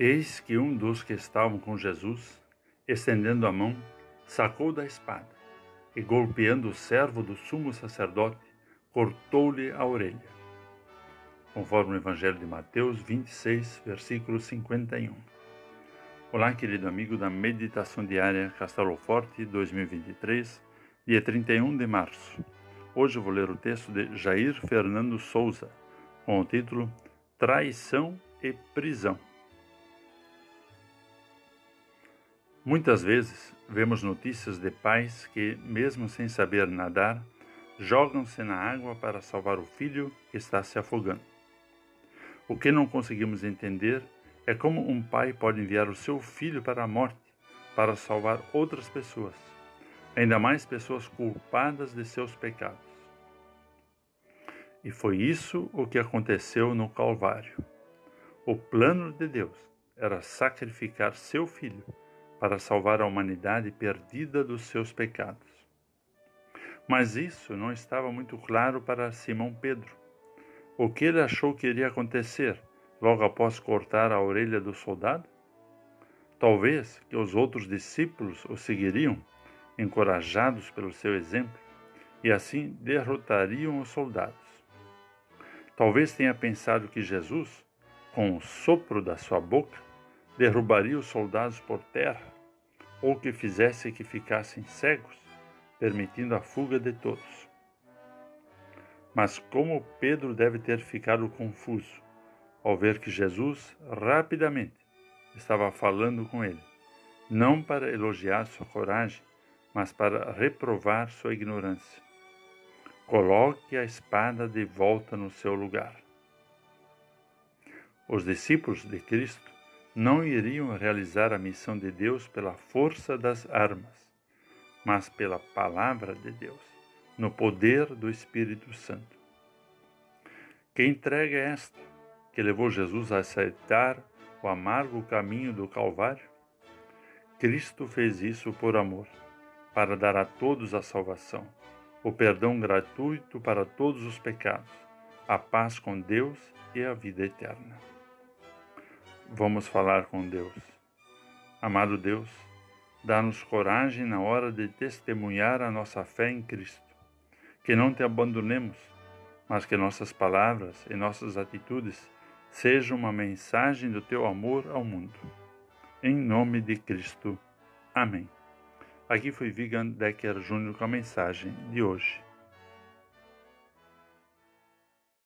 Eis que um dos que estavam com Jesus, estendendo a mão, sacou da espada e, golpeando o servo do sumo sacerdote, cortou-lhe a orelha. Conforme o Evangelho de Mateus 26, versículo 51. Olá, querido amigo da Meditação Diária Castelo Forte 2023, dia 31 de março. Hoje eu vou ler o texto de Jair Fernando Souza, com o título Traição e Prisão. Muitas vezes vemos notícias de pais que, mesmo sem saber nadar, jogam-se na água para salvar o filho que está se afogando. O que não conseguimos entender é como um pai pode enviar o seu filho para a morte para salvar outras pessoas, ainda mais pessoas culpadas de seus pecados. E foi isso o que aconteceu no Calvário. O plano de Deus era sacrificar seu filho para salvar a humanidade perdida dos seus pecados. Mas isso não estava muito claro para Simão Pedro. O que ele achou que iria acontecer logo após cortar a orelha do soldado? Talvez que os outros discípulos o seguiriam, encorajados pelo seu exemplo, e assim derrotariam os soldados. Talvez tenha pensado que Jesus, com o sopro da sua boca, derrubaria os soldados por terra, ou que fizesse que ficassem cegos, permitindo a fuga de todos. Mas como Pedro deve ter ficado confuso ao ver que Jesus rapidamente estava falando com ele, não para elogiar sua coragem, mas para reprovar sua ignorância. Coloque a espada de volta no seu lugar. Os discípulos de Cristo não iriam realizar a missão de Deus pela força das armas, mas pela palavra de Deus, no poder do Espírito Santo. Que entrega é esta que levou Jesus a aceitar o amargo caminho do Calvário? Cristo fez isso por amor, para dar a todos a salvação, o perdão gratuito para todos os pecados, a paz com Deus e a vida eterna vamos falar com Deus. Amado Deus, dá-nos coragem na hora de testemunhar a nossa fé em Cristo. Que não te abandonemos, mas que nossas palavras e nossas atitudes sejam uma mensagem do teu amor ao mundo. Em nome de Cristo. Amém. Aqui foi Vigan Decker Júnior com a mensagem de hoje.